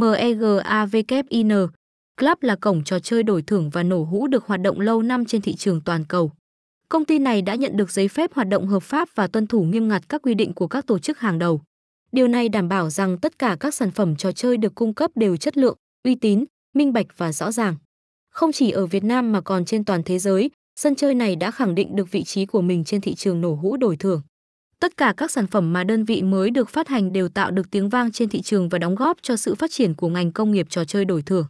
MEGAVKIN. Club là cổng trò chơi đổi thưởng và nổ hũ được hoạt động lâu năm trên thị trường toàn cầu. Công ty này đã nhận được giấy phép hoạt động hợp pháp và tuân thủ nghiêm ngặt các quy định của các tổ chức hàng đầu. Điều này đảm bảo rằng tất cả các sản phẩm trò chơi được cung cấp đều chất lượng, uy tín, minh bạch và rõ ràng. Không chỉ ở Việt Nam mà còn trên toàn thế giới, sân chơi này đã khẳng định được vị trí của mình trên thị trường nổ hũ đổi thưởng. Tất cả các sản phẩm mà đơn vị mới được phát hành đều tạo được tiếng vang trên thị trường và đóng góp cho sự phát triển của ngành công nghiệp trò chơi đổi thưởng.